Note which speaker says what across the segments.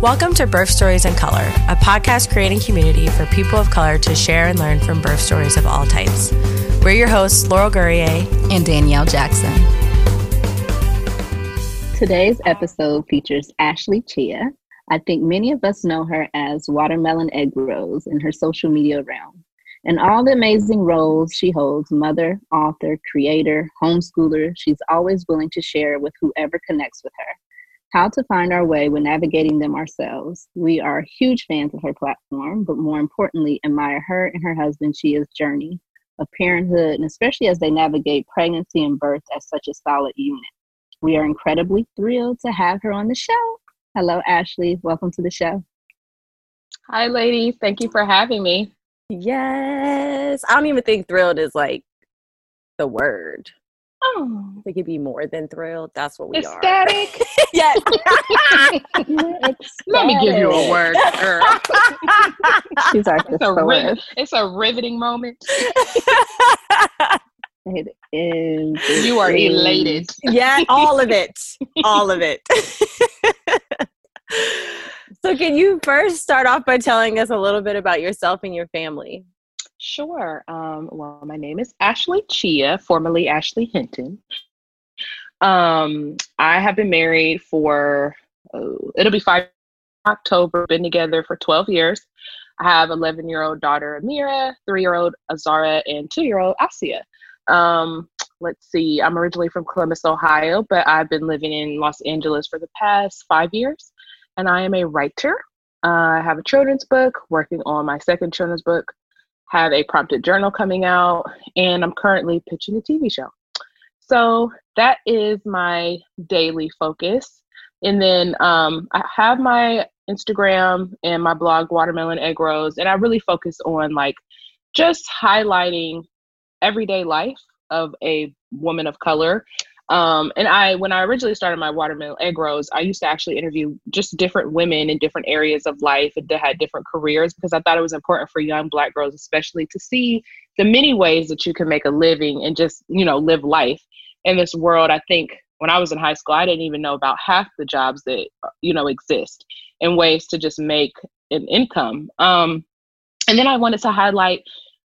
Speaker 1: Welcome to Birth Stories in Color, a podcast creating community for people of color to share and learn from birth stories of all types. We're your hosts, Laurel Gourrier
Speaker 2: and Danielle Jackson.
Speaker 3: Today's episode features Ashley Chea. I think many of us know her as Watermelon Egg Rolls in her social media realm. And all the amazing roles she holds mother, author, creator, homeschooler she's always willing to share with whoever connects with her. How to find our way when navigating them ourselves. We are huge fans of her platform, but more importantly, admire her and her husband Chea's journey of parenthood, and especially as they navigate pregnancy and birth as such a solid unit. We are incredibly thrilled to have her on the show. Hello, Ashley. Welcome to the show.
Speaker 4: Hi, ladies. Thank you for having me.
Speaker 1: Yes. I don't even think thrilled is like the word.
Speaker 4: Oh,
Speaker 1: we could be more than thrilled. That's what we
Speaker 4: ecstatic.
Speaker 1: are. yes.
Speaker 4: Let me give you a word, girl.
Speaker 3: She's our
Speaker 4: it's a, riv- it's a riveting moment.
Speaker 3: It is.
Speaker 4: You are elated.
Speaker 1: Yeah, all of it. All of it. So, can you first start off by telling us a little bit about yourself and your family?
Speaker 4: Sure. Um, well, my name is Ashley Chea, formerly Ashley Hinton. Um, I have been married for, oh, it'll be five October, been together for 12 years. I have 11 year old daughter Amira, three year old Azara, and two year old Asia. Um, let's see, I'm originally from Columbus, Ohio, but I've been living in Los Angeles for the past five years and I am a writer. Uh, I have a children's book, working on my second children's book, have a prompted journal coming out, and I'm currently pitching a TV show. So that is my daily focus. And then um, I have my Instagram and my blog, Watermelon Egg Rolls, and I really focus on like just highlighting everyday life of a woman of color um, and I, when I originally started my watermelon egg rolls, I used to actually interview just different women in different areas of life and that had different careers because I thought it was important for young Black girls, especially, to see the many ways that you can make a living and just, you know, live life in this world. I think when I was in high school, I didn't even know about half the jobs that, you know, exist and ways to just make an income. Um, and then I wanted to highlight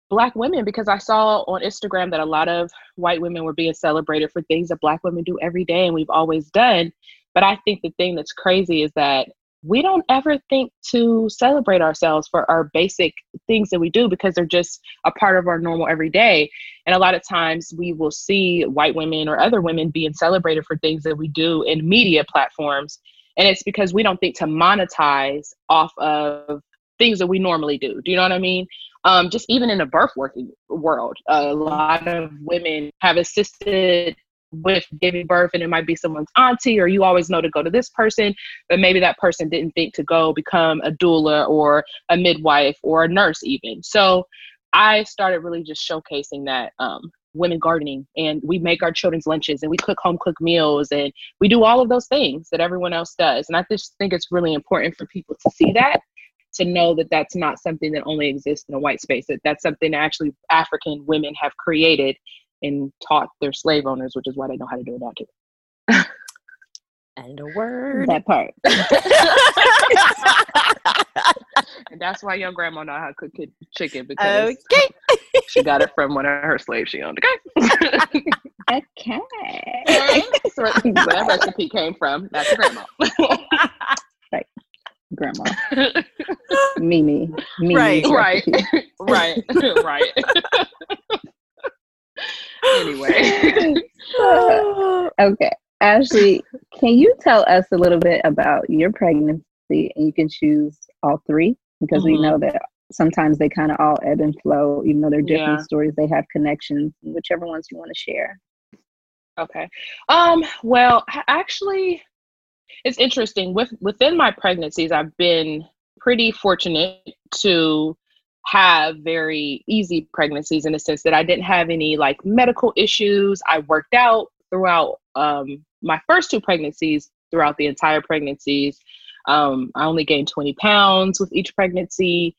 Speaker 4: black women because I saw on Instagram that a lot of white women were being celebrated for things that black women do every day and we've always done. But I think the thing that's crazy is that we don't ever think to celebrate ourselves for our basic things that we do because they're just a part of our normal everyday. And a lot of times we will see white women or other women being celebrated for things that we do in media platforms. And it's because we don't think to monetize off of things that we normally do. Do you know what I mean? Um, just even in the birth working world, a lot of women have assisted with giving birth and it might be someone's auntie or you always know to go to this person but maybe that person didn't think to go become a doula or a midwife or a nurse even. So i started really just showcasing that um, women gardening and we make our children's lunches and we cook home cooked meals and we do all of those things that everyone else does and i just think it's really important for people to see that to know that that's not something that only exists in a white space that that's something that actually african women have created and taught their slave owners which is why they know how to do it now too.
Speaker 1: And a word.
Speaker 3: That part.
Speaker 4: And that's why your grandma know how to cook chicken because okay. she got it from one of her slaves she owned okay?
Speaker 3: Okay.
Speaker 4: So where that recipe came from that's grandma
Speaker 3: grandma. Mimi. Mimi.
Speaker 4: Right, right, right, right. anyway.
Speaker 3: okay. Ashley, can you tell us a little bit about your pregnancy? And you can choose all three because mm-hmm. we know that sometimes they kind of all ebb and flow, even though they're different yeah. stories, they have connections, whichever ones you want to share.
Speaker 4: Okay. Um, well, actually, it's interesting. With within my pregnancies i've been pretty fortunate to have very easy pregnancies in the sense that i didn't have any like medical issues. I worked out throughout um, my first two pregnancies throughout the entire pregnancies. Um, i only gained 20 pounds with each pregnancy.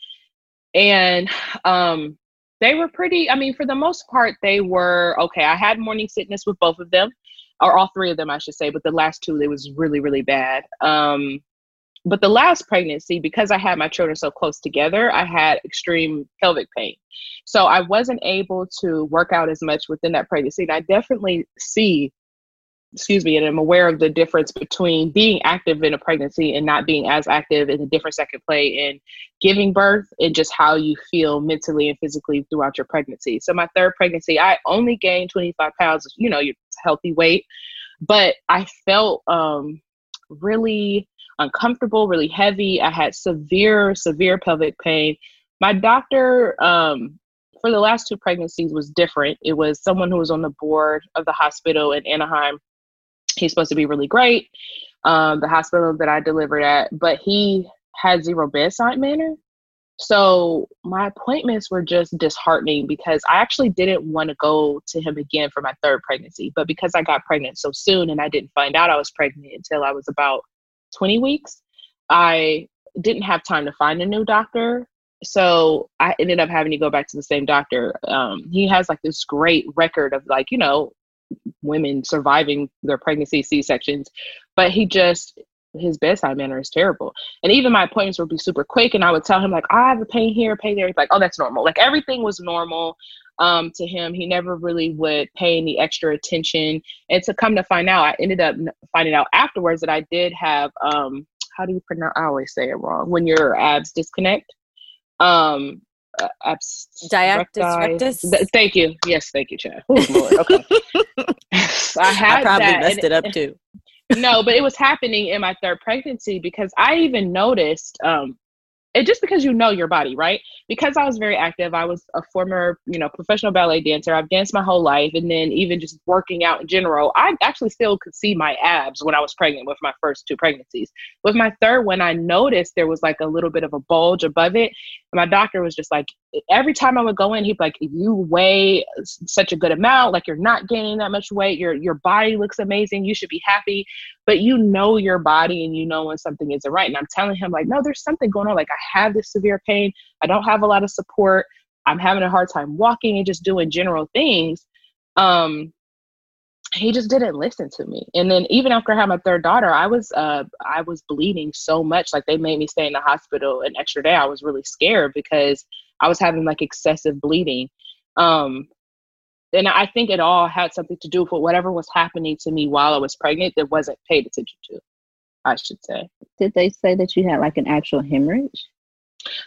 Speaker 4: And um, they were pretty i mean for the most part they were okay. I had morning sickness with both of them or all three of them, I should say, but the last two, it was really, really bad. Um, but the last pregnancy, because I had my children so close together, I had extreme pelvic pain. So I wasn't able to work out as much within that pregnancy. And I definitely see, excuse me, and I'm aware of the difference between being active in a pregnancy and not being as active in the difference that can play in giving birth and just how you feel mentally and physically throughout your pregnancy. So my third pregnancy, I only gained 25 pounds, you know, your healthy weight, but I felt um really uncomfortable, really heavy. I had severe, severe pelvic pain. My doctor, um, for the last two pregnancies, was different. It was someone who was on the board of the hospital in Anaheim. He's supposed to be really great, um, the hospital that I delivered at, but he had zero bedside manner. So my appointments were just disheartening because I actually didn't want to go to him again for my third pregnancy. But because I got pregnant so soon and I didn't find out I was pregnant until I was about 20 weeks, I didn't have time to find a new doctor. So I ended up having to go back to the same doctor. Um, he has like this great record of like, you know, women surviving their pregnancy C sections, but he just, his bedside manner is terrible. And even my appointments would be super quick. And I would tell him, like, I have a pain here, pain there. He's like, oh, that's normal. Like everything was normal um, to him. He never really would pay any extra attention. And to come to find out, I ended up finding out afterwards that I did have, um, how do you pronounce, I always say it wrong, when your abs disconnect. Um, uh. Th- thank you. Yes, thank you, Chad. Lord. Okay. I had
Speaker 1: I probably
Speaker 4: that,
Speaker 1: messed it up too.
Speaker 4: no, but it was happening in my third pregnancy because I even noticed um it just because you know your body, right? Because I was very active, I was a former, you know, professional ballet dancer. I've danced my whole life and then even just working out in general, I actually still could see my abs when I was pregnant with my first two pregnancies. With my third one, I noticed there was like a little bit of a bulge above it. And my doctor was just like every time I would go in, he'd be like, "You weigh such a good amount, like you're not gaining that much weight. Your your body looks amazing. You should be happy." but you know your body and you know when something isn't right. And I'm telling him, like, no, there's something going on. Like, I have this severe pain. I don't have a lot of support. I'm having a hard time walking and just doing general things. Um, he just didn't listen to me. And then even after I had my third daughter, I was uh I was bleeding so much. Like they made me stay in the hospital an extra day. I was really scared because I was having like excessive bleeding. Um and I think it all had something to do with whatever was happening to me while I was pregnant that wasn't paid attention to, I should say.
Speaker 3: Did they say that you had like an actual hemorrhage?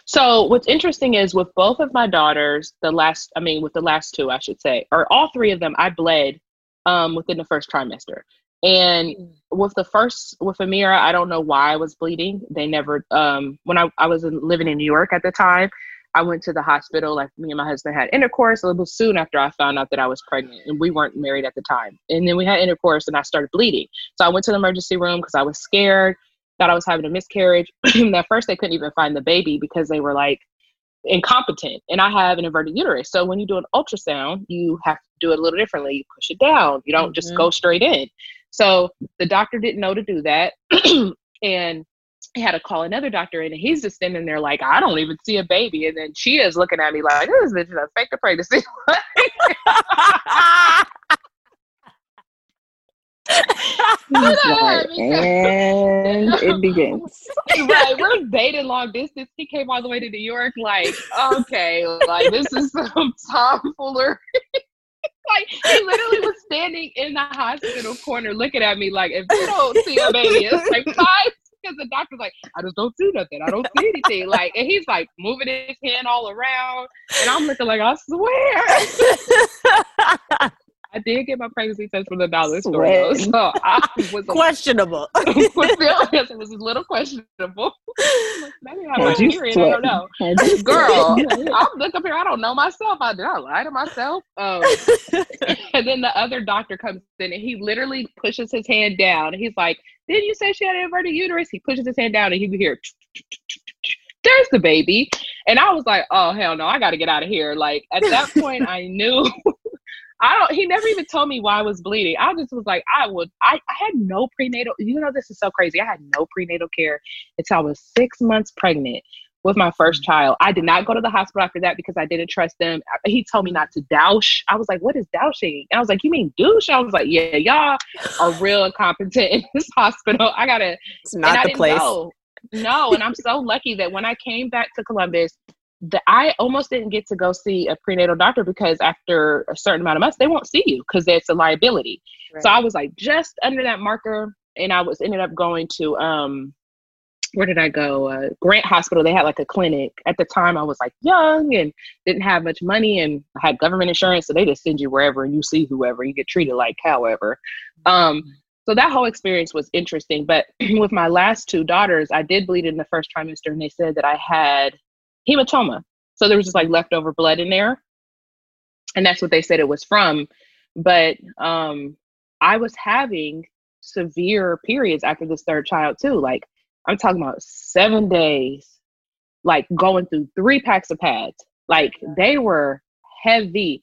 Speaker 4: So what's interesting is with both of my daughters, the last I mean with the last two, I should say, or all three of them, I bled um, within the first trimester. And with the first, with Amira, I don't know why I was bleeding. They never, um, when I, I was living in New York at the time, I went to the hospital. Like me and my husband had intercourse a little soon after I found out that I was pregnant, and we weren't married at the time. And then we had intercourse, and I started bleeding. So I went to the emergency room because I was scared, thought I was having a miscarriage. at first, they couldn't even find the baby because they were like incompetent, and I have an inverted uterus. So when you do an ultrasound, you have to do it a little differently. You push it down. You don't just
Speaker 1: Mhm.
Speaker 4: go straight in. So the doctor didn't know to do that, and he had to call another doctor in and he's just standing there like I don't even see a baby and then she is looking at me like this bitch is a fake a pregnancy.
Speaker 3: Like, uh, and it begins.
Speaker 4: right, we're dating long distance. He came all the way to New York like, okay, like this is some tomfoolery. like he literally was standing in the hospital corner looking at me like if you don't see a baby, it's like five because the doctor's like, I just don't see nothing. I don't see anything. Like, and he's like moving his hand all around, and I'm looking like, I swear. I did get my pregnancy test from the dollar store, though, so I was
Speaker 1: Questionable.
Speaker 4: it was a little questionable. Maybe I might
Speaker 3: you
Speaker 4: hear. I don't know. Girl. I'm look up here. I don't know myself. I did I lie to myself? Um, and then the other doctor comes in and he literally pushes his hand down. He's like, Didn't you say she had an inverted uterus? He pushes his hand down and you can hear, There's the baby. And I was like, Oh, hell no, I got to get out of here. Like, at that point, I knew. I don't. He never even told me why I was bleeding. I just was like, I would. I, I had no prenatal. You know, this is so crazy. I had no prenatal care until I was six months pregnant with my first mm. child. I did not go to the hospital after that because I didn't trust them. He told me not to douche. I was like, what is douching? And I was like, you mean douche? I was like, yeah, y'all are real incompetent in this hospital. I gotta.
Speaker 1: It's not the place.
Speaker 4: know. no, and I'm so lucky that when I came back to Columbus, that I almost didn't get to go see a prenatal doctor because after a certain amount of months, they won't see you because it's a liability. Right. So I was like just under that marker, and I was ended up going to um where did I go? Uh, Grant Hospital. They had like a clinic. At the time, I was like young and didn't have much money and I had government insurance. So they just send you wherever and you see whoever. You get treated like however. Um, so that whole experience was interesting. But with my last two daughters, I did bleed in the first trimester and they said that I had hematoma. So there was just like leftover blood in there. And that's what they said it was from. But um, I was having severe periods after this third child too. Like I'm talking about seven days, like going through three packs of pads. Like they were heavy.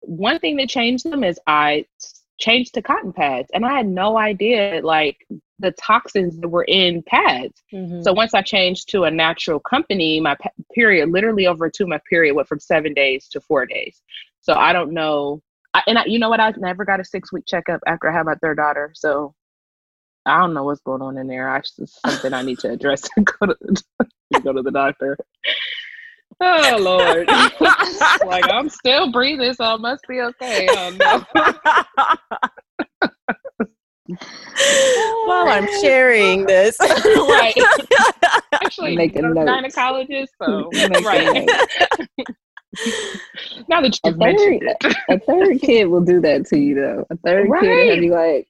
Speaker 4: One thing that changed them is I changed to cotton pads, and I had no idea like the toxins that were in pads. Mm-hmm. So once I changed to a natural company, my period literally over a two month period went from seven days to four days. So I don't know. I, and I, you know what? I never got a six week checkup after I had my third daughter. So I don't know what's going on in there. I just something I need to address and go to go to the doctor. Oh Lord! like I'm still breathing, so I must be okay. Oh,
Speaker 1: While I'm sharing this, right?
Speaker 4: Actually, making I'm notes. gynecologist, so right. now that you mentioned it,
Speaker 3: a third kid will do that to you, though. A third right. kid will be like,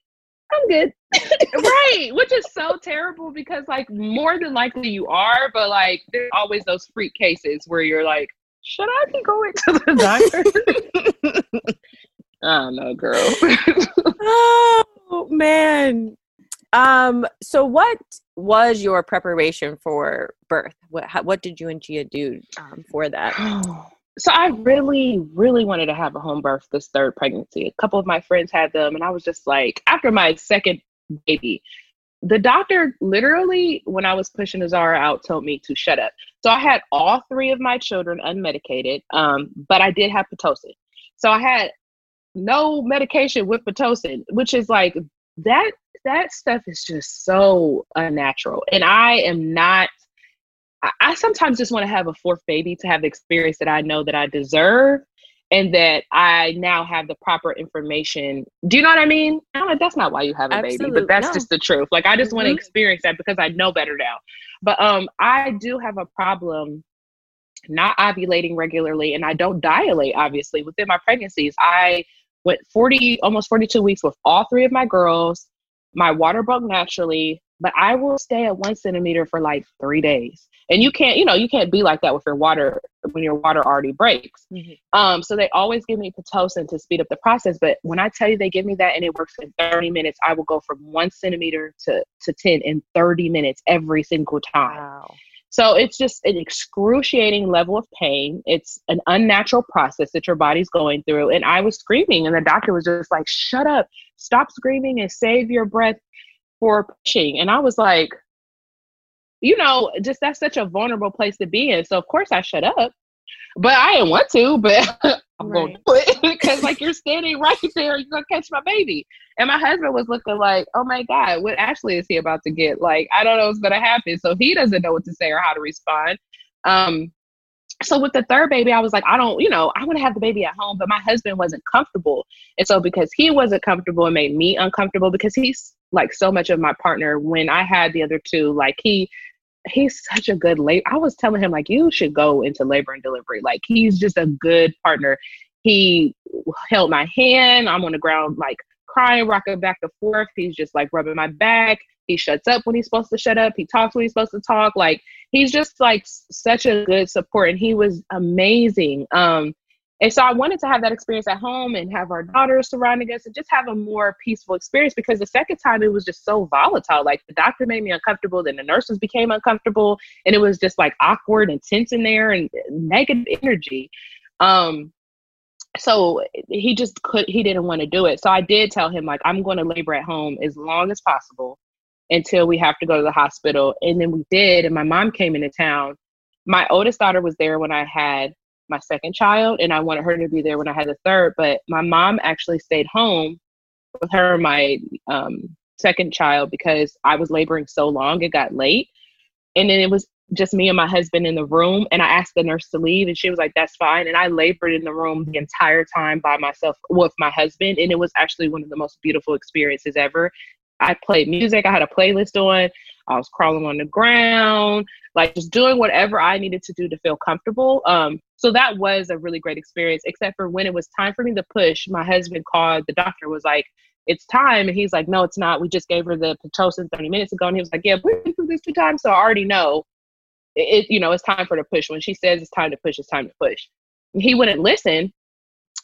Speaker 3: I'm good.
Speaker 4: Right. Which is so terrible because like more than likely you are, but like there's always those freak cases where you're like, should I be going to the doctor? I don't know, girl.
Speaker 1: oh man. Um, so what was your preparation for birth? What how, what did you and Chea do um, for that?
Speaker 4: so I really, really wanted to have a home birth this third pregnancy. A couple of my friends had them, and I was just like, after my second baby, the doctor literally, when I was pushing Azara out, told me to shut up. So I had all three of my children unmedicated, um, but I did have pitocin. So I had no medication with pitocin, which is like that. That stuff is just so unnatural, and I am not I, sometimes just want to have a fourth baby to have the experience that I know that I deserve and that I now have the proper information. Do you know what I mean? I'm like, that's not why you have a Absolutely. baby, but that's no. just the truth. Like I just mm-hmm. want to experience that because I know better now. But um I do have a problem not ovulating regularly and I don't dilate obviously within my pregnancies. I went 40 almost 42 weeks with all three of my girls. My water broke naturally, but I will stay at 1 centimeter for like 3 days. And you can't you know you can't be like that with your water when your water already breaks. Mm-hmm. um so they always give me pitocin to speed up the process. But when i tell you they give me that and it works in 30 minutes i will go from one centimeter to to 10 in 30 minutes every single time. Wow. so it's just an excruciating level of pain. It's an unnatural process that your body's going through. And i was screaming and the doctor was just like shut up. Stop screaming and save your breath for pushing and i was like you know, just that's such a vulnerable place to be in. So of course I shut up. But I didn't want to, but I'm right. gonna do it because like you're standing right there, you're gonna catch my baby. And my husband was looking like, oh my God, what Ashley is he about to get? Like, I don't know what's gonna happen. So he doesn't know what to say or how to respond. Um, so with the third baby, I was like, I don't, you know, I want to have the baby at home, but my husband wasn't comfortable. And so because he wasn't comfortable, it made me uncomfortable because he's like so much of my partner. When I had the other two, like he he's such a good labor. I was telling him like you should go into labor and delivery. Like he's just a good partner. He held my hand. I'm on the ground like crying, rocking back and forth. He's just like rubbing my back. He shuts up when he's supposed to shut up. He talks when he's supposed to talk. Like he's just like such a good support and he was amazing. Um and so I wanted to have that experience at home and have our daughters surrounding us and just have a more peaceful experience because the second time it was just so volatile. Like the doctor made me uncomfortable, then the nurses became uncomfortable, and it was just like awkward and tense in there and negative energy. Um, so he just could he didn't want to do it. So I did tell him like I'm going to labor at home as long as possible until we have to go to the hospital. And then we did, and my mom came into town. My oldest daughter was there when I had my second child and I wanted her to be there when I had the third. But my mom actually stayed home with her and my um, second child because I was laboring so long, it got late. and then it was just me and my husband in the room and I asked the nurse to leave and she was like, that's fine. And I labored in the room the entire time by myself with my husband. And it was actually one of the most beautiful experiences ever. I played music, I had a playlist on, I was crawling on the ground, like just doing whatever I needed to do to feel comfortable. Um, so that was a really great experience, except for when it was time for me to push, my husband called, the doctor was like, it's time. And he's like, no, it's not. We just gave her the Pitocin 30 minutes ago. And he was like, yeah, we've been through this two times. So I already know it, you know, it's time for the push. When she says it's time to push, it's time to push. And he wouldn't listen.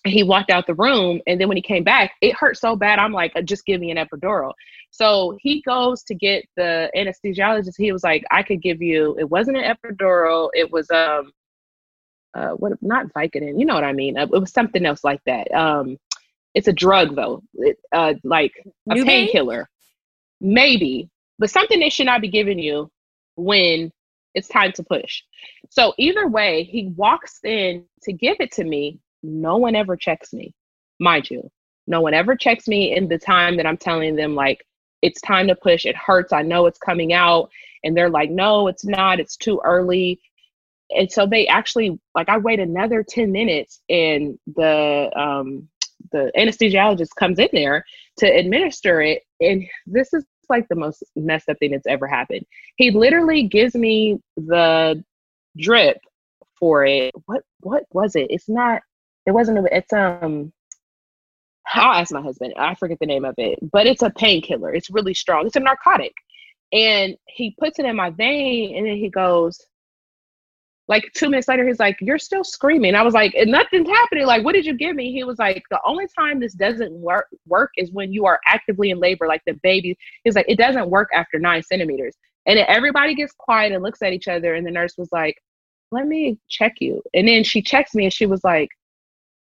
Speaker 4: He walked out the room, and then when he came back, it hurt so bad. I'm like, just give me an epidural. So he goes to get the anesthesiologist. He was like, I could give you. It wasn't an epidural. It was um, uh, what? Not Vicodin. You know what I mean? Uh, it was something else like that. Um, it's a drug though, it, uh, like a painkiller, maybe, but something they should not be giving you when it's time to push. So either way, he walks in to give it to me. No one ever checks me, mind you. No one ever checks me in the time that I'm telling them, like, it's time to push. It hurts. I know it's coming out. And they're like, no, it's not. It's too early. And so they actually, like, I wait another 10 minutes and the, um, the anesthesiologist comes in there to administer it. And this is like the most messed up thing that's ever happened. He literally gives me the drip for it. What what was it? It's not it wasn't it's um I'll ask my husband. I forget the name of it, but it's a painkiller. It's really strong. It's a narcotic. And he puts it in my vein and then he goes, like two minutes later, he's like, You're still screaming. I was like, Nothing's happening. Like, what did you give me? He was like, The only time this doesn't work work is when you are actively in labor, like the baby. He's like, It doesn't work after nine centimeters. And everybody gets quiet and looks at each other. And the nurse was like, Let me check you. And then she checks me and she was like,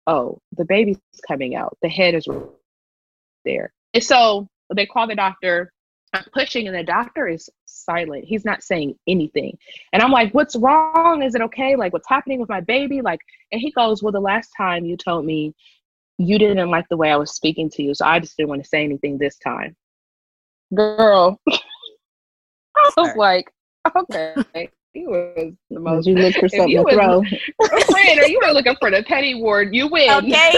Speaker 4: Oh, the baby's coming out. The head is there. And so they call the doctor I'm pushing and the doctor is silent. He's not saying anything. And I'm like, what's wrong? Is it okay? Like, what's happening with my baby? Like, and he goes, well, the last time you told me you didn't like the way I was speaking to you. So I just didn't want to say anything this time. Girl, I was like, okay. He was the most.
Speaker 3: You look for something to throw?
Speaker 4: Friend, or you were looking for the petty ward, you win.
Speaker 1: Okay.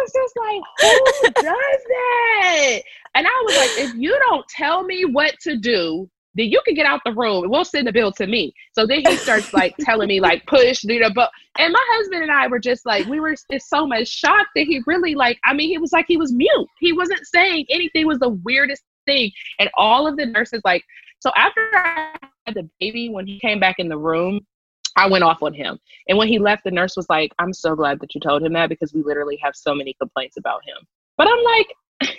Speaker 4: Was just like, who does that? And I was like, if you don't tell me what to do, then you can get out the room we'll send the bill to me. So then he starts like telling me like push, you know, but and my husband and I were just like, we were so much shock that he really like, I mean, he was like he was mute. He wasn't saying anything was the weirdest thing. And all of the nurses like, so after I had the baby, when he came back in the room, I went off on him. And when he left, the nurse was like, I'm so glad that you told him that because we literally have so many complaints about him. But I'm like,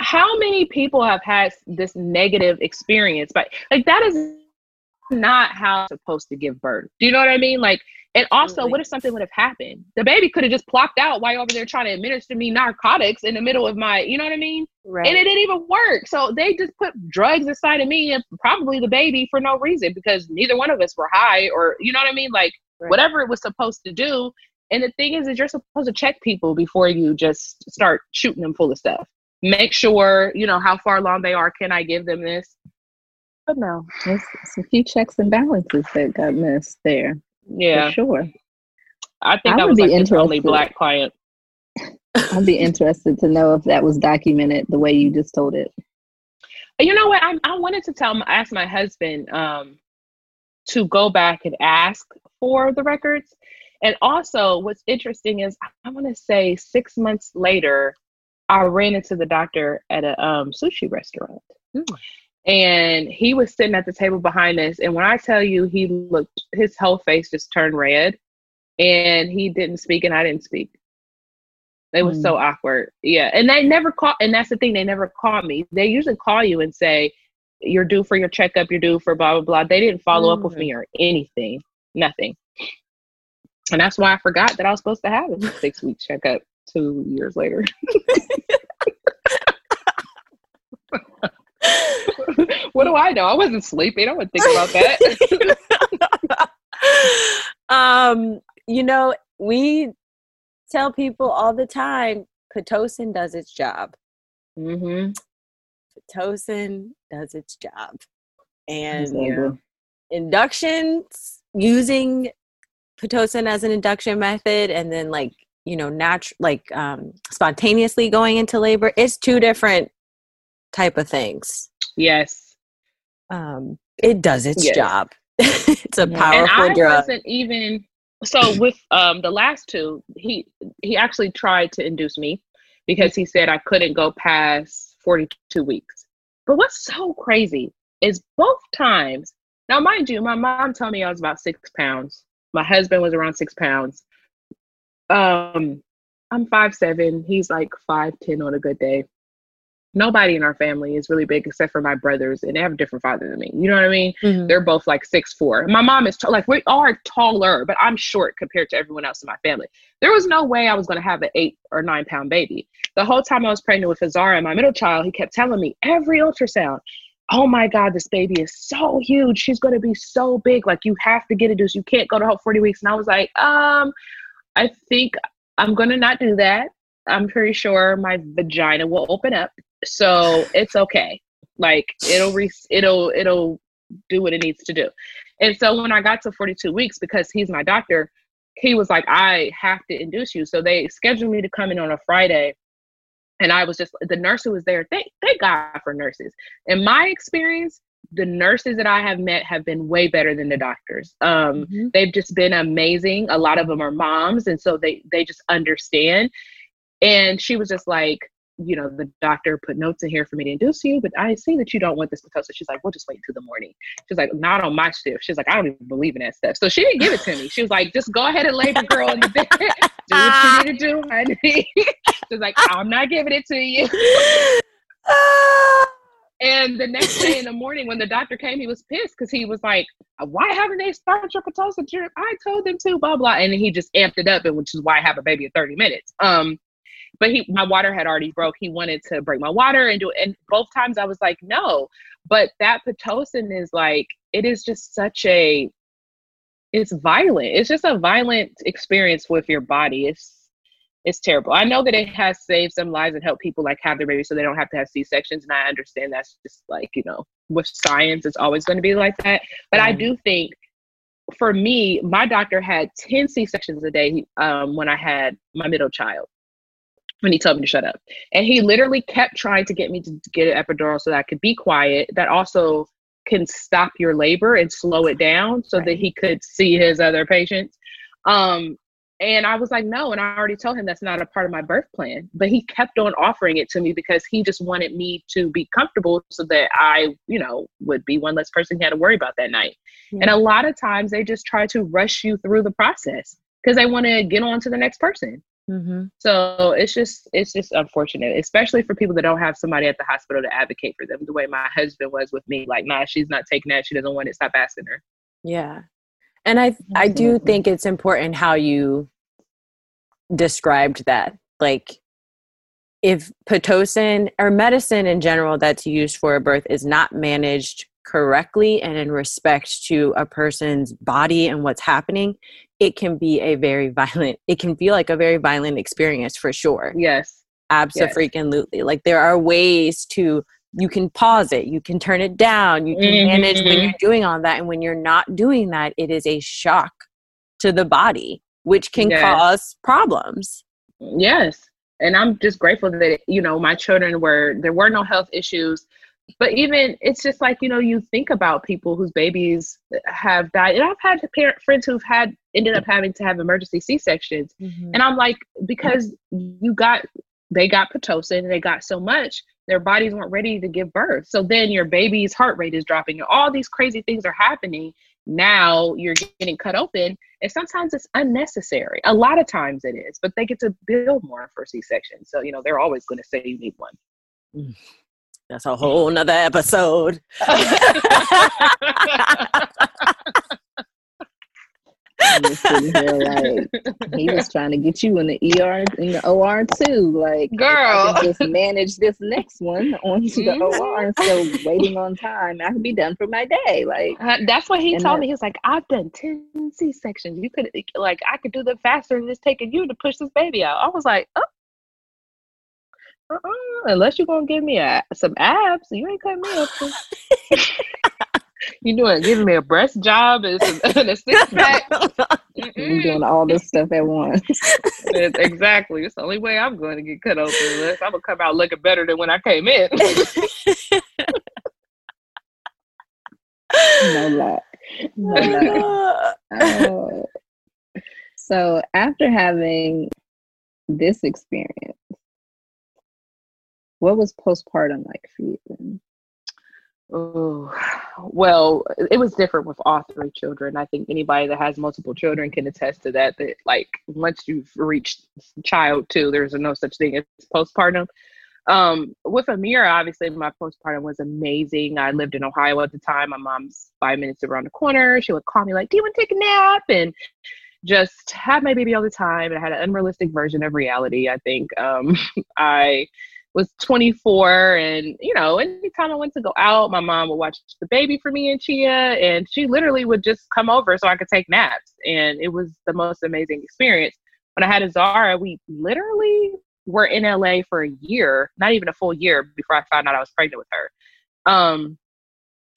Speaker 4: how many people have had this negative experience? But like, that is not how I'm supposed to give birth. Do you know what I mean? Like, and also, what if something would have happened? The baby could have just plopped out while over there trying to administer me narcotics in the middle of my, you know what I mean? Right. And it didn't even work. So they just put drugs inside of me and probably the baby for no reason because neither one of us were high or, you know what I mean? Like right. whatever it was supposed to do. And the thing is, is you're supposed to check people before you just start shooting them full of stuff. Make sure, you know, how far along they are. Can I give them this? But no.
Speaker 3: It's, it's a few checks and balances that got missed there.
Speaker 4: Yeah,
Speaker 3: sure.
Speaker 4: I think I, would was like his only black client.
Speaker 3: I'd be interested to know if that was documented the way you just told it.
Speaker 4: You know what? I, I wanted to tell, ask my husband um, to go back and ask for the records. And also, what's interesting is I want to say six months later, I ran into the doctor at a um, sushi restaurant. Mm and he was sitting at the table behind us. And when i tell you he looked his whole face just turned red. And he didn't speak and i didn't speak. It was mm. so awkward. Yeah. And they never call and that's the thing they never call me. They usually call you and say you're due for your checkup you're due for blah blah blah. They didn't follow mm. up with me mm. or anything nothing. And that's why i forgot that i was supposed to have a six week checkup two years later what do I know? I wasn't sleeping. I wouldn't think about
Speaker 1: that. um, you know, we tell people all the time Pitocin does its job.
Speaker 4: Mm-hmm.
Speaker 1: Pitocin does its job. And
Speaker 3: Exactly.
Speaker 1: inductions using Pitocin as an induction method and then like, you know, natural like um spontaneously going into labor, it's two different type of things.
Speaker 4: Yes.
Speaker 1: Um it does its
Speaker 4: Yes.
Speaker 1: job. it's a
Speaker 3: Yeah.
Speaker 1: powerful
Speaker 4: and I
Speaker 1: drug.
Speaker 4: wasn't even so with um the last two. He he actually tried to induce me because he said I couldn't go past forty two weeks. But what's so crazy is both times. Now, mind you, my mom told me I was about six pounds. My husband was around six pounds. Um, I'm five seven. He's like five ten on a good day. Nobody in our family is really big except for my brothers, and they have a different father than me. You know what I mean?
Speaker 1: Mhm.
Speaker 4: they're both like six four. My mom is t- like we are taller, but I'm short compared to everyone else in my family. There was no way I was going to have an eight or nine pound baby. The whole time I was pregnant with Azara, my middle child, he kept telling me every ultrasound, "Oh my God, this baby is so huge. She's going to be so big. Like you have to get it. You can't go to whole forty weeks." And I was like, um, I think I'm going to not do that. I'm pretty sure my vagina will open up, so it's okay. Like it'll re- it'll it'll do what it needs to do. And so when I got to 42 weeks, because he's my doctor, he was like, I have to induce you. So they scheduled me to come in on a Friday. And I was just the nurse who was there. Thank, thank God for nurses. In my experience, the nurses that I have met have been way better than the doctors. Um,
Speaker 1: Mhm.
Speaker 4: they've just been amazing. A lot of them are moms, and so they they just understand. And she was just like, you know, the doctor put notes in here for me to induce you, but I see that you don't want this because she's like, we'll just wait until the morning. She's like, not on my shift. She's like, I don't even believe in that stuff. So she didn't give it to me. She was like, just go ahead and lay the girl in the bed. do what you need to do, honey. She's like, I'm not giving it to you. And the next day in the morning, when the doctor came, he was pissed because he was like, "Why haven't they started your pitocin drip? I told them to, blah blah." And he just amped it up, and which is why I have a baby in thirty minutes. Um, but he, my water had already broke. He wanted to break my water and do it, and both times I was like, "No." But that pitocin is like, it is just such a, it's violent. It's just a violent experience with your body. It's it's terrible. I know that it has saved some lives and helped people like have their babies so they don't have to have C sections. And I understand that's just like, you know, with science, it's always going to be like that. But I do think for me, my doctor had 10 C sections a day um, when I had my middle child. When he told me to shut up. And he literally kept trying to get me to get an epidural so that I could be quiet. That also can stop your labor and slow it down so that he could see his other patients. Um, and I was like, no. And I already told him that's not a part of my birth plan. But he kept on offering it to me because he just wanted me to be comfortable so that I, you know, would be one less person he had to worry about that night. And a lot of times they just try to rush you through the process because they want to get on to the next person.
Speaker 1: Mhm.
Speaker 4: So it's just it's just unfortunate, especially for people that don't have somebody at the hospital to advocate for them. The way my husband was with me, like, nah, she's not taking that. She doesn't want it. Stop asking her.
Speaker 1: Yeah. And I I do think it's important how you described that. Like if pitocin or medicine in general that's used for a birth is not managed correctly and in respect to a person's body and what's happening, it can be a very violent it can feel like a very violent experience for sure.
Speaker 4: Yes.
Speaker 1: Absolutely. Like there are ways to you can pause it, you can turn it down, you can manage when
Speaker 4: Mhm.
Speaker 1: you're doing all that. And when you're not doing that, it is a shock to the body, which can
Speaker 4: Yes.
Speaker 1: cause problems.
Speaker 4: Yes. And I'm just grateful that, you know, my children were, there were no health issues. But even, it's just like, you know, you think about people whose babies have died. And I've had parent friends who've had, ended up having to have emergency C sections. Mm-hmm. And I'm like, because you got, they got Pitocin and they got so much, their bodies weren't ready to give birth. So then your baby's heart rate is dropping. and All these crazy things are happening. Now you're getting cut open. And sometimes it's unnecessary. A lot of times it is, but they get to bill more for C section. So, you know, they're always going to say you need one. Mm.
Speaker 1: That's a whole nother episode.
Speaker 3: I'm just sitting here like he was trying to get you in the ER in the OR too. Like if I
Speaker 4: Girl.
Speaker 3: can just manage this next one onto the
Speaker 4: Mhm.
Speaker 3: OR instead of waiting on time. I can be done for my day. Like
Speaker 4: Uh, That's what he told
Speaker 3: that-
Speaker 4: me. He was like, I've done 10 C sections. You could, like, I could do them faster than it's taking you to push this baby out. I was like, oh. Uh-uh, unless you're gonna give me a, some abs, you ain't cutting me up. you doing giving me a breast job and, some, and a six pack.
Speaker 3: you doing all this stuff at once.
Speaker 4: it's, exactly. It's the only way I'm going to get cut open. Unless I'm gonna come out looking better than when I came in.
Speaker 3: no luck. No luck. Oh. So after having this experience, what was postpartum like for you then?
Speaker 4: Oh, well, it was different with all three children. I think anybody that has multiple children can attest to that. That like once you've reached child two, there's no such thing as postpartum. Um, with Amira, obviously my postpartum was amazing. I lived in Ohio at the time. My mom's five minutes around the corner. She would call me like, "Do you want to take a nap?" and just had my baby all the time. And I had an unrealistic version of reality. I think um, I was 24 and you know anytime i went to go out. My mom would watch the baby for me and Chea and she literally would just come over so i could take naps and it was the most amazing experience. When i had azara we literally were in la for a year not even a full year before i found out i was pregnant with her. Um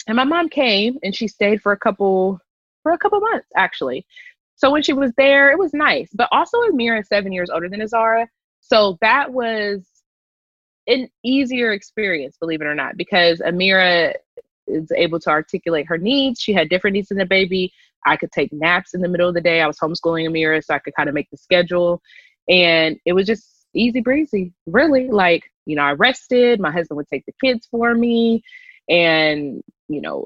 Speaker 4: and my mom came and she stayed for a couple for a couple months actually. So when she was there it was nice but also amira is seven years older than azara so that was an easier experience, believe it or not, because Amira is able to articulate her needs. She had different needs than the baby. I could take naps in the middle of the day. I was homeschooling Amira, so I could kind of make the schedule. And it was just easy breezy, really. Like, you know, I rested, my husband would take the kids for me. And, you know,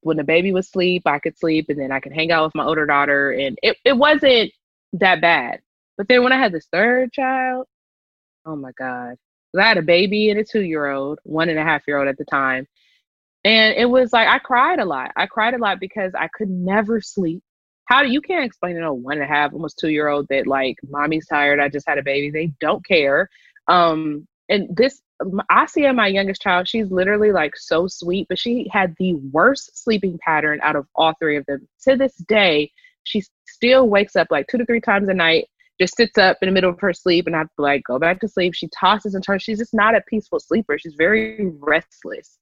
Speaker 4: when the baby was asleep, I could sleep and then I could hang out with my older daughter. And it, it wasn't that bad. But then when I had this third child, oh my God, I had a baby and a two year old, one and a half year old at the time. And it was like I cried a lot. I cried a lot because I could never sleep. How do you can't explain to a one and a half, almost two year old that like mommy's tired, I just had a baby. They don't care. Um, and this Asia, my youngest child, she's literally like so sweet, but she had the worst sleeping pattern out of all three of them. To this day, she still wakes up like two to three times a night just sits up in the middle of her sleep and I like go back to sleep. She tosses and turns. She's just not a peaceful sleeper. She's very restless.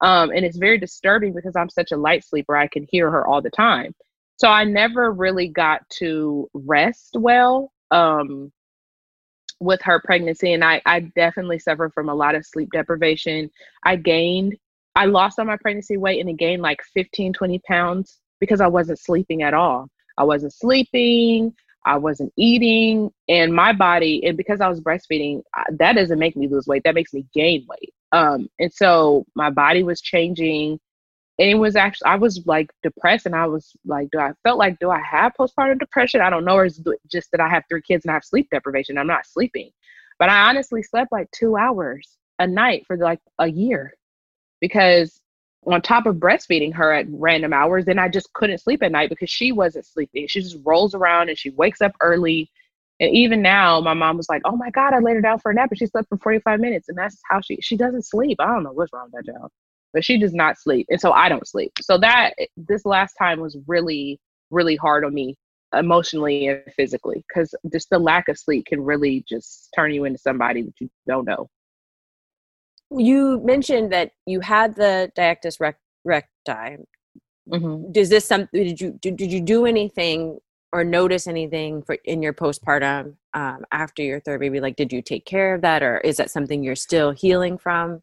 Speaker 4: Um, and it's very disturbing because I'm such a light sleeper. I can hear her all the time. So I never really got to rest well um, with her pregnancy. And I, I definitely suffered from a lot of sleep deprivation. I gained, I lost on my pregnancy weight and I gained like 15, 20 pounds because I wasn't sleeping at all. I wasn't sleeping. I wasn't eating, and my body, and because I was breastfeeding, that doesn't make me lose weight. That makes me gain weight. Um, and so my body was changing, and it was actually I was like depressed, and I was like, do I felt like do I have postpartum depression? I don't know, or is just that I have three kids and I have sleep deprivation? I'm not sleeping, but I honestly slept like two hours a night for like a year because on top of breastfeeding her at random hours, then I just couldn't sleep at night because she wasn't sleeping. She just rolls around and she wakes up early. And even now, my mom was like, "Oh my God, I laid her down for a nap and she slept for 45 minutes." And that's how she she doesn't sleep. I don't know what's wrong with that child, but she does not sleep, and so I don't sleep. So that this last time was really really hard on me emotionally and physically because just the lack of sleep can really just turn you into somebody that you don't know
Speaker 1: you mentioned that you had the diastasis recti. Mm-hmm. Does this some did you did, did you do anything or notice anything for in your postpartum um, after your third baby? Like, did you take care of that, or is that something you're still healing from?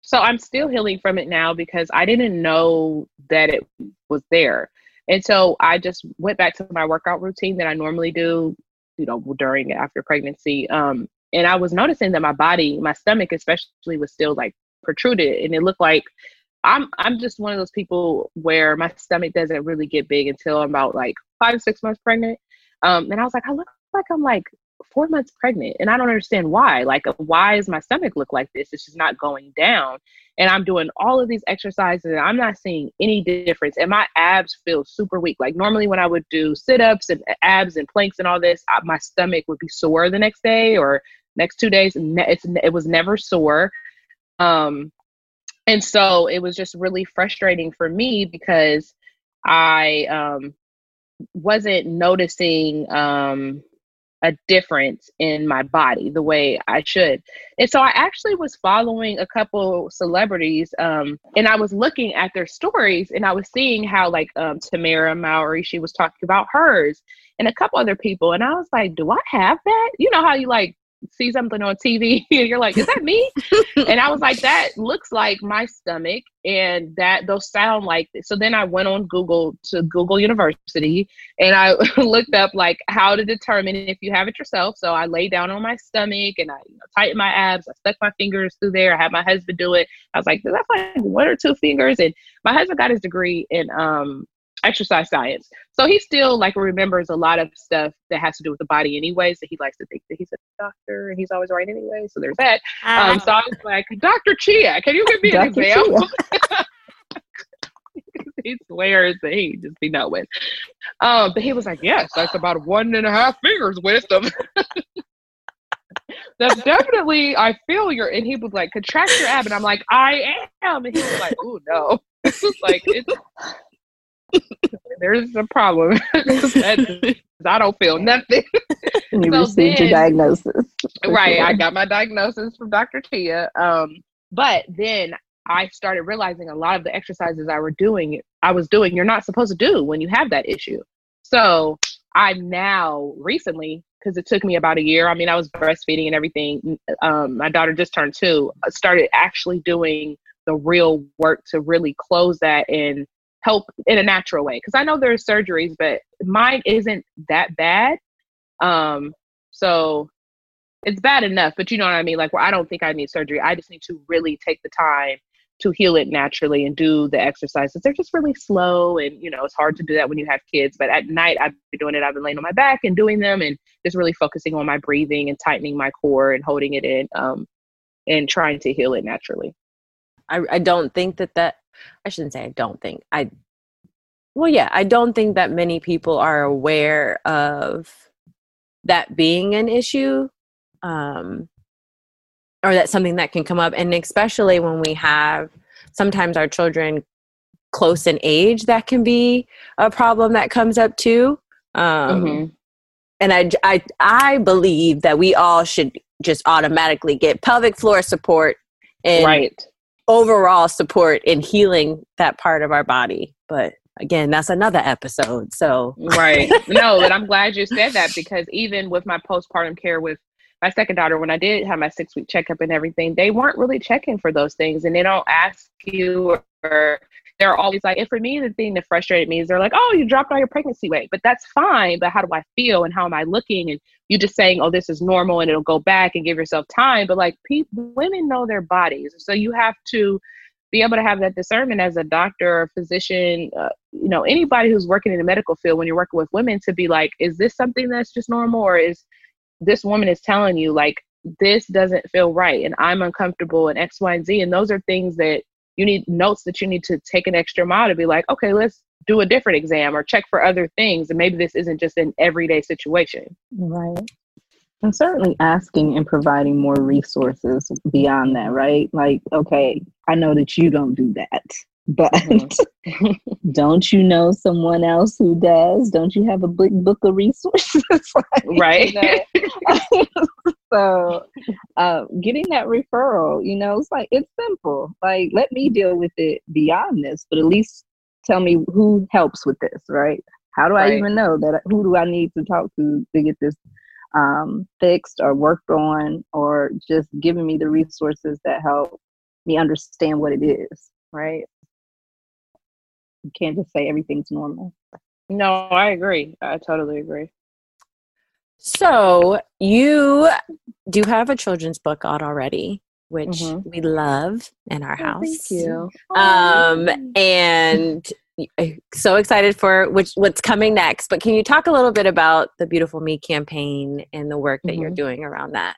Speaker 4: So I'm still healing from it now because I didn't know that it was there, and so I just went back to my workout routine that I normally do, you know, during after pregnancy. Um, and I was noticing that my body, my stomach especially, was still like protruded, and it looked like I'm I'm just one of those people where my stomach doesn't really get big until I'm about like five six months pregnant. Um, and I was like, I look like I'm like four months pregnant, and I don't understand why. Like, why does my stomach look like this? It's just not going down. And I'm doing all of these exercises, and I'm not seeing any difference. And my abs feel super weak. Like normally, when I would do sit ups and abs and planks and all this, I, my stomach would be sore the next day or next two days it's it was never sore um and so it was just really frustrating for me because i um wasn't noticing um a difference in my body the way I should. And so I actually was following a couple celebrities um, and I was looking at their stories and I was seeing how like um, Tamera Mowry, she was talking about hers and a couple other people. And I was like, do I have that? You know how you like see something on TV and you're like, is that me? and I was like, that looks like my stomach and that those sound like so then I went on Google to Google University and I looked up like how to determine if you have it yourself. So I lay down on my stomach and I you know, tightened my abs. I stuck my fingers through there. I had my husband do it. I was like, that's like one or two fingers. And my husband got his degree in um exercise science. So he still like remembers a lot of stuff that has to do with the body anyway. So he likes to think that he's a doctor and he's always right anyway. So there's that. Um, so I was like, Dr. Chea, can you give me an example? he swears that he just be knowing. Um, but he was like, yes, that's about one and a half fingers wisdom. that's definitely I feel your and he was like contract your ab and I'm like I am and he was like oh no like it's there's a problem. I don't feel nothing.
Speaker 3: you so received then, your diagnosis.
Speaker 4: Right. Sure. I got my diagnosis from Dr. Chea. Um, but then I started realizing a lot of the exercises I were doing, I was doing, you're not supposed to do when you have that issue. So I now recently, because it took me about a year. I mean, I was breastfeeding and everything. Um, my daughter just turned two. Started actually doing the real work to really close that and help in a natural way because i know there's surgeries but mine isn't that bad. Um so it's bad enough but you know what i mean? Like well, i don't think i need surgery. I just need to really take the time to heal it naturally and do the exercises. They're just really slow and you know it's hard to do that when you have kids but at night i've been doing it. I've been laying on my back and doing them and just really focusing on my breathing and tightening my core and holding it in um and trying to heal it naturally.
Speaker 1: I, I don't think that that I shouldn't say I don't think. I well yeah, I don't think that many people are aware of that being an issue. Um or that's something that can come up and especially when we have sometimes our children close in age that can be a problem that comes up too um, mm-hmm. and I, I i believe that we all should just automatically get pelvic floor support and
Speaker 4: right
Speaker 1: overall support in healing that part of our body. But again, that's another episode. So
Speaker 4: right. No, but I'm glad you said that because even with my postpartum care with my second daughter, when I did have my six week checkup and everything, they weren't really checking for those things and they don't ask you or they're always like, and for me, the thing that frustrated me is they're like, oh, you dropped all your pregnancy weight, but that's fine. But how do I feel and how am I looking? And you just saying, oh, this is normal and it'll go back and give yourself time. But like, people, women know their bodies. So you have to be able to have that discernment as a doctor or physician, uh, you know, anybody who's working in the medical field when you're working with women to be like, is this something that's just normal or is this woman is telling you like, this doesn't feel right and I'm uncomfortable and X, Y, and Z. And those are things that you need notes that you need to take an extra mile to be like, okay, let's do a different exam or check for other things. And maybe this isn't just an everyday situation.
Speaker 3: Right. And certainly asking and providing more resources beyond that, right? Like, okay, I know that you don't do that, but mm-hmm. don't you know someone else who does? Don't you have a big book of resources?
Speaker 4: like, right.
Speaker 3: You know? So uh, getting that referral, you know, it's like it's simple. Like let me deal with it beyond this, but at least tell me who helps with this, right? How do right. I even know that? Who do I need to talk to to get this um, fixed or worked on, or just giving me the resources that help me understand what it is, right? You can't just say everything's normal.
Speaker 4: No, I agree. I totally agree.
Speaker 1: So you do have a children's book out already, which mm-hmm. we love in our
Speaker 3: oh,
Speaker 1: house.
Speaker 3: Thank you.
Speaker 1: Um, and so excited for which what's coming next. But can you talk a little bit about the Beautiful Me campaign and the work that mm-hmm. you're doing around that?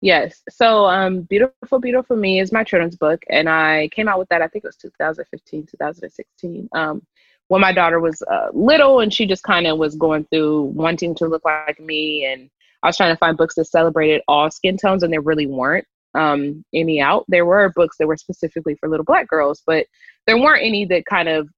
Speaker 4: Yes. So, um, Beautiful, Beautiful Me is my children's book, and I came out with that. I think it was 2015, 2016. Um, when my daughter was uh, little and she just kind of was going through wanting to look like me and i was trying to find books that celebrated all skin tones and there really weren't um, any out. There were books that were specifically for little black girls but there weren't any that kind of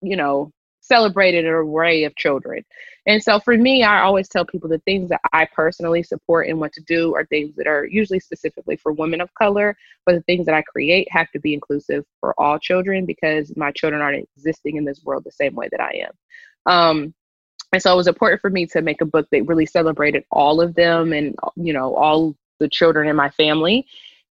Speaker 4: you know celebrated an array of children. And so for me, I always tell people the things that I personally support and want to do are things that are usually specifically for women of color, but the things that I create have to be inclusive for all children because my children aren't existing in this world the same way that I am. Um, and so it was important for me to make a book that really celebrated all of them and you know all the children in my family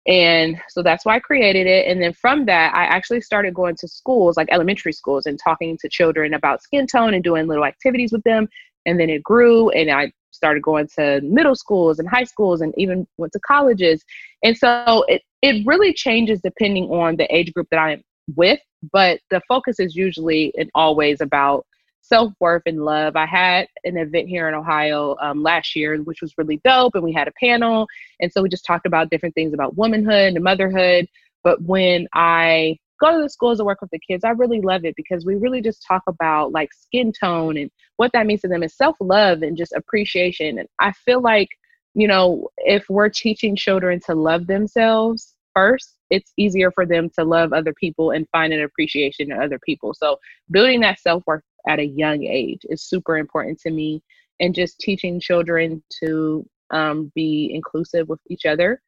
Speaker 4: and so that's why I created it. And then from that, I actually started going to schools, like elementary schools, and talking to children about skin tone and doing little activities with them. And then it grew, and I started going to middle schools and high schools, and even went to colleges. And so it, it really changes depending on the age group that I'm with, but the focus is usually and always about self worth and love. I had an event here in Ohio um, last year, which was really dope, and we had a panel. And so we just talked about different things about womanhood and motherhood. But when I go to the schools and work with the kids, I really love it because we really just talk about like skin tone and what that means to them is self love and just appreciation. And I feel like, you know, if we're teaching children to love themselves first, it's easier for them to love other people and find an appreciation in other people. So building that self worth at a young age is super important to me and just teaching children to um, be inclusive with each other.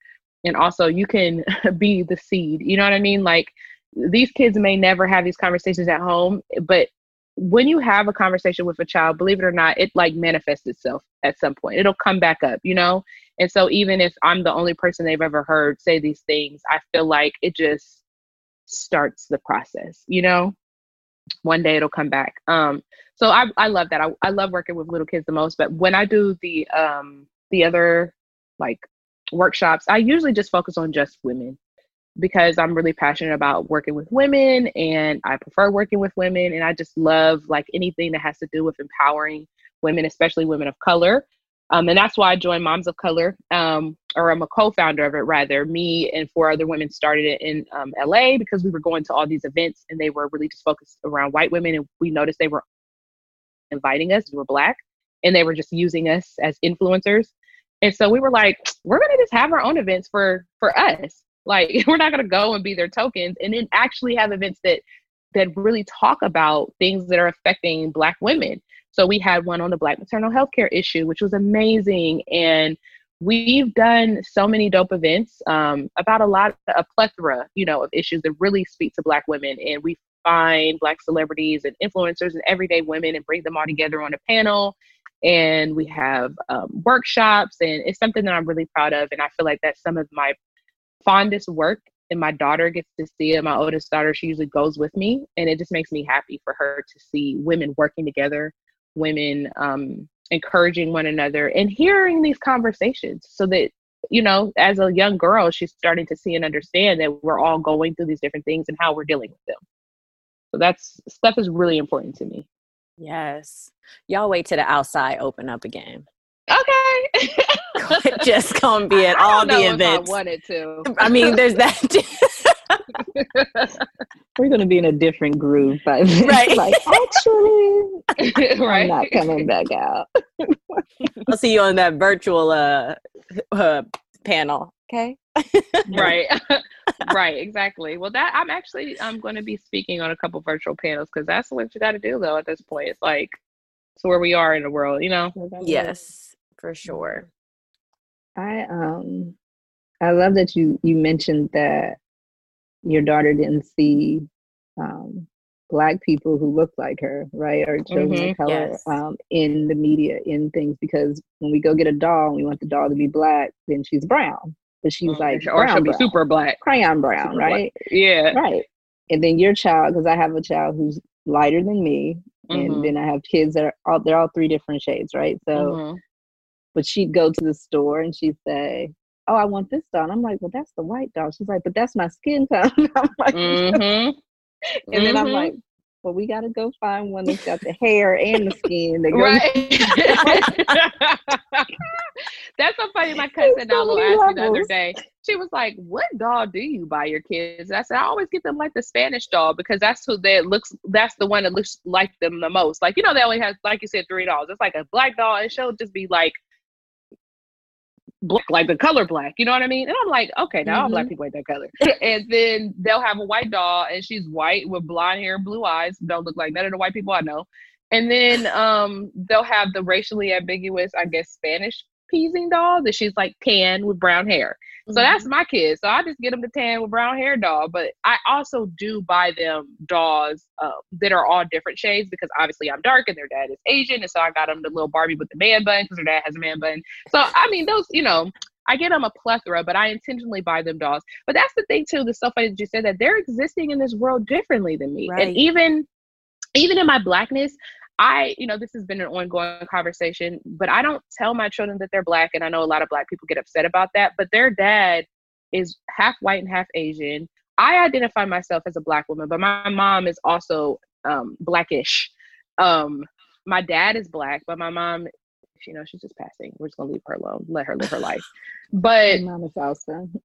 Speaker 4: And also you can be the seed you know what i mean? Like these kids may never have these conversations at home but when you have a conversation with a child believe it or not it like manifests itself at some point. It'll come back up you know? And so even if i'm the only person they've ever heard say these things i feel like it just starts the process you know one day it'll come back. Um, so I, I love that. I, I love working with little kids the most. But when I do the um, the other like workshops, I usually just focus on just women because I'm really passionate about working with women and I prefer working with women and I just love like anything that has to do with empowering women, especially women of color. Um, and that's why I joined Moms of Color, um, or I'm a co-founder of it rather. Me and four other women started it in um, LA because we were going to all these events and they were really just focused around white women. And we noticed they were inviting us, we were black, and they were just using us as influencers. And so we were like, we're gonna just have our own events for for us. Like we're not gonna go and be their tokens, and then actually have events that that really talk about things that are affecting black women so we had one on the Black maternal health care issue, which was amazing. And we've done so many dope events um, about a lot, a plethora, you know, of issues that really speak to Black women. And we find Black celebrities and influencers and everyday women and bring them all together on a panel. And we have um, workshops, and it's something that I'm really proud of. And I feel like that's some of my fondest work and my daughter gets to see it. My oldest daughter, she usually goes with me, and it just makes me happy for her to see women working together women um, encouraging one another and hearing these conversations so that you know as a young girl she's starting to see and understand that we're all going through these different things and how we're dealing with them. So that's stuff is really important to me.
Speaker 1: Yes. Y'all wait till the outside open up again.
Speaker 4: Okay.
Speaker 1: Just gonna be at all the events
Speaker 4: I wanted to.
Speaker 1: I mean there's that
Speaker 3: we're going to be in a different groove by then. Right. like, actually, right. I'm not coming back out.
Speaker 1: I'll see you on that virtual uh, uh panel. Okay.
Speaker 4: right. right. Exactly. Well, that I'm actually I'm going to be speaking on a couple virtual panels because that's what you got to do though. At this point, it's like it's where we are in the world. You know.
Speaker 1: Yes, for sure.
Speaker 3: I um I love that you you mentioned that your daughter didn't see um, black people who look like her, right, or children mm-hmm, of color yes. um, in the media, in things. Because when we go get a doll, and we want the doll to be black, then she's brown, but she's mm-hmm. like
Speaker 4: or
Speaker 3: she'll
Speaker 4: be
Speaker 3: brown,
Speaker 4: super black,
Speaker 3: crayon brown, super right?
Speaker 4: Black. Yeah,
Speaker 3: right. And then your child, because I have a child who's lighter than me, mm-hmm. and then I have kids that are all they're all three different shades, right? So, mm-hmm. but she'd go to the store and she'd say, oh, I want this doll. I'm like, well, that's the white doll. She's like, but that's my skin tone. I'm like, mm-hmm. and mm-hmm. then I'm mm-hmm. like, well, we got to go find one that's got the hair and the skin. That
Speaker 4: right. that's so funny. My cousin so asked me the other day. She was like, "What doll do you buy your kids?" I said, "I always get them like the Spanish doll because that's who that looks. That's the one that looks like them the most. Like you know, they only have, like you said, three dolls. It's like a black doll, and she'll just be like black, like the color black. You know what I mean? And I'm like, okay, now mm-hmm. all black mm-hmm. people ain't that color. and then they'll have a white doll, and she's white with blonde hair, blue eyes. Don't look like none of the white people I know. And then um, they'll have the racially ambiguous, I guess, Spanish peasing doll that she's like tan with brown hair. So mm-hmm. that's my kids. So I just get them the tan with brown hair doll. But I also do buy them dolls uh, that are all different shades because obviously I'm dark and their dad is Asian. And so I got them the little Barbie with the man bun because their dad has a man bun. So, I mean, those, you know, I get them a plethora, but I intentionally buy them dolls. But that's the thing too. The stuff I just said that they're existing in this world differently than me, right. and even even in my blackness, I, you know, this has been an ongoing conversation, but I don't tell my children that they're black. And I know a lot of black people get upset about that, but their dad is half white and half Asian. I identify myself as a black woman, but my mom is also um, blackish. Um, my dad is black, but my mom, you know, she's just passing. We're just gonna leave her alone, let her live her life. But
Speaker 3: my mom is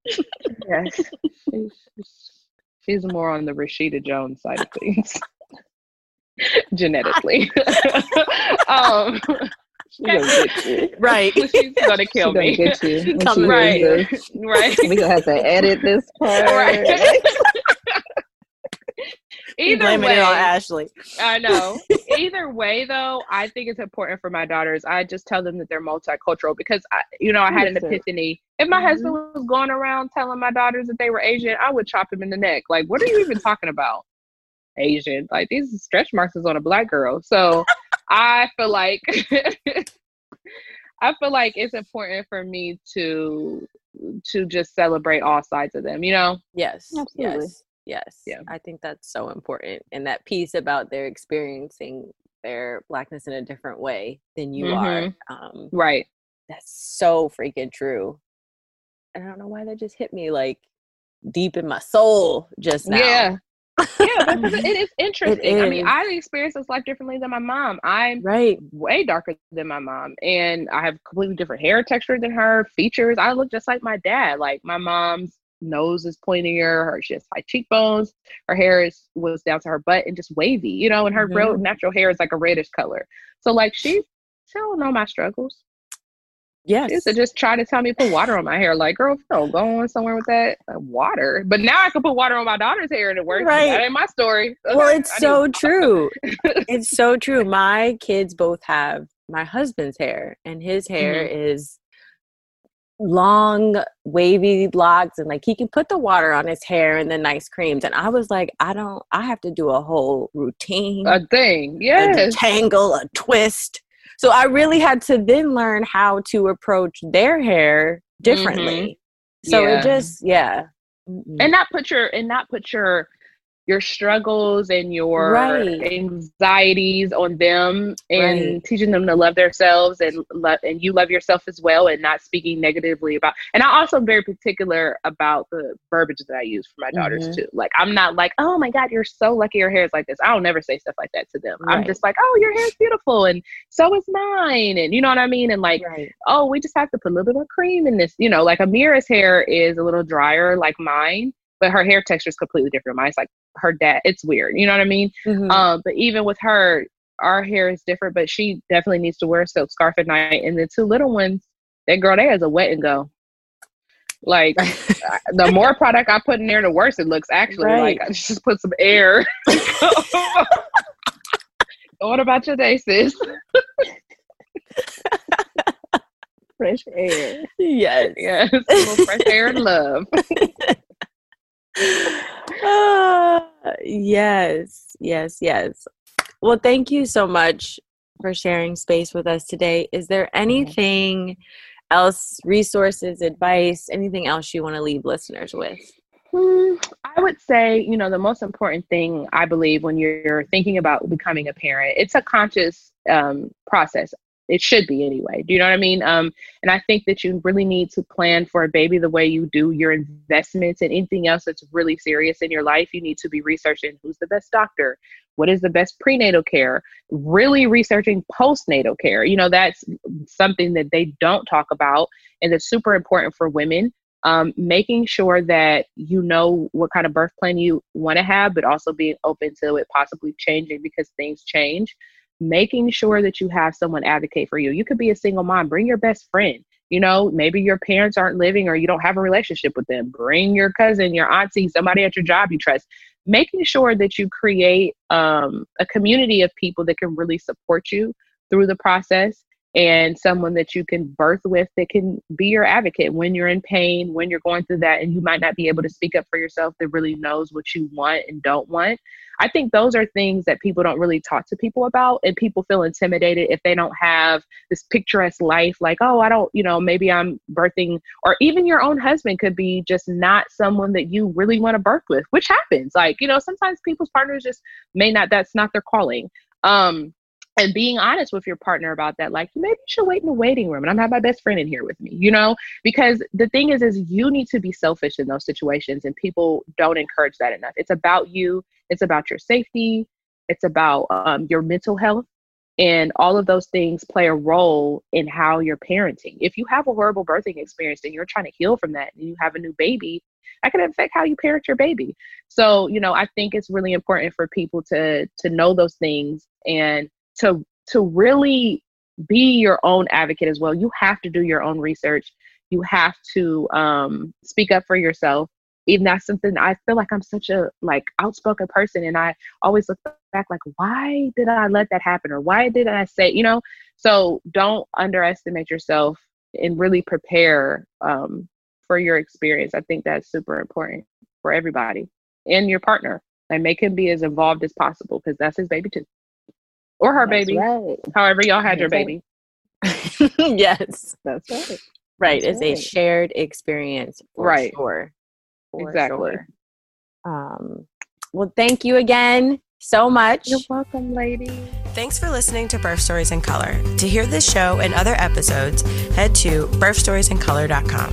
Speaker 4: yes, she's, she's more on the Rashida Jones side of things. genetically. um,
Speaker 1: right.
Speaker 4: She's gonna kill
Speaker 3: me. Get you.
Speaker 4: right. right.
Speaker 3: We gonna have to edit this part. Right.
Speaker 1: Either way, it on Ashley.
Speaker 4: I know. Either way, though, I think it's important for my daughters. I just tell them that they're multicultural because I, you know, I had an epiphany. If my mm-hmm. husband was going around telling my daughters that they were Asian, I would chop him in the neck. Like, what are you even talking about? Asian. Like these stretch marks is on a black girl. So I feel like I feel like it's important for me to to just celebrate all sides of them, you know?
Speaker 1: Yes. Absolutely. Yes. Yes. Yeah. I think that's so important. And that piece about their experiencing their blackness in a different way than you mm-hmm.
Speaker 4: are. Um, right.
Speaker 1: That's so freaking true. And I don't know why that just hit me like deep in my soul just now.
Speaker 4: Yeah yeah, because it is interesting. It is. I mean, I experience this life differently than my mom. I'm
Speaker 1: right
Speaker 4: way darker than my mom, and I have completely different hair texture than her. Features. I look just like my dad. Like my mom's nose is pointier. Her she has high cheekbones. Her hair is was down to her butt and just wavy. You know, and her mm-hmm. real natural hair is like a reddish color. So like she she don't know my struggles.
Speaker 1: Yes.
Speaker 4: Used to just try to tell me to put water on my hair. Like, girl, don't go on somewhere with that like, water. But now I can put water on my daughter's hair and it works. Right. That ain't my story.
Speaker 1: Okay. Well, it's so true. it's so true. My kids both have my husband's hair, and his hair mm-hmm. is long wavy locks and like he can put the water on his hair and the nice creams and i was like i don't i have to do a whole routine
Speaker 4: a thing yeah
Speaker 1: a tangle a twist so I really had to then learn how to approach their hair differently. Mm-hmm. So yeah. it just, yeah.
Speaker 4: And not put your, and not put your, your struggles and your right. anxieties on them and right. teaching them to love themselves and love and you love yourself as well and not speaking negatively about and I also am very particular about the verbiage that I use for my daughters mm-hmm. too. Like I'm not like, oh my God, you're so lucky your hair is like this. I don't never say stuff like that to them. Right. I'm just like, oh, your hair's beautiful and so is mine. And you know what I mean? And like, oh, we just have to put a little bit more cream in this. You know, like Amira's hair is a little drier like mine but her hair texture is completely different. Mine's like her dad. It's weird. You know what I mean? Mm-hmm. Um, but even with her, our hair is different, but she definitely needs to wear a silk scarf at night. And the two little ones, that girl, they has a wet and go. Like the more product I put in there, the worse it looks. Actually, right. like I just put some air. what about your day, sis?
Speaker 3: fresh air.
Speaker 1: Yes,
Speaker 4: yes, fresh air and love
Speaker 1: uh, yes, yes, yes. Well, thank you so much for sharing space with us today. Is there anything else, resources, advice, anything else you want to leave listeners with?
Speaker 4: Hmm, I would say, you know, the most important thing I believe when you're thinking about becoming a parent, it's a conscious um, process it should be anyway. Do you know what I mean? Um, and I think that you really need to plan for a baby the way you do your investments and anything else that's really serious in your life. You need to be researching who's the best doctor, what is the best prenatal care, really researching postnatal care. You know, that's something that they don't talk about and it's super important for women. Um, making sure that you know what kind of birth plan you want to have, but also being open to it possibly changing because things change making sure that you have someone advocate for you. You could be a single mom, bring your best friend. you know, maybe your parents aren't living or you don't have a relationship with them. Bring your cousin, your auntie, somebody at your job you trust. Making sure that you create um, a community of people that can really support you through the process and someone that you can birth with that can be your advocate when you're in pain, when you're going through that, and you might not be able to speak up for yourself that really knows what you want and don't want. I think those are things that people don't really talk to people about, and people feel intimidated if they don't have this picturesque life, like, oh, I don't, you know, maybe I'm birthing, or even your own husband could be just not someone that you really want to birth with, which happens. Like, you know, sometimes people's partners just may not, that's not their calling. Um, and being honest with your partner about that like maybe you should wait in the waiting room and i'm have my best friend in here with me you know? Because the thing is is you need to be selfish in those situations and people don't encourage that enough. It's about you it's about your safety it's about um, your mental health and all of those things play a role in how you're parenting. If you have a horrible birthing experience and you're trying to heal from that and you have a new baby that can affect how you parent your baby. So you know i think it's really important for people to to know those things and to to really be your own advocate as well. You have to do your own research. You have to um, speak up for yourself. Even that's something i feel like i'm such a like outspoken person and i always look back like why did i let that happen? Or why did i say you know? So don't underestimate yourself and really prepare um, for your experience. I think that's super important for everybody and your partner. And make him be as involved as possible because that's his baby too or her
Speaker 3: That's
Speaker 4: baby.
Speaker 3: right.
Speaker 4: However, y'all had your
Speaker 3: That's
Speaker 4: baby.
Speaker 1: yes.
Speaker 3: That's right.
Speaker 1: Right.
Speaker 3: That's
Speaker 1: It's a shared experience for
Speaker 4: Right.
Speaker 1: sure. For
Speaker 4: Exactly.
Speaker 1: sure. Um, well, thank you again so much.
Speaker 4: You're welcome, lady.
Speaker 2: Thanks for listening to Birth Stories in Color. To hear this show and other episodes, head to birthstoriesincolor.com.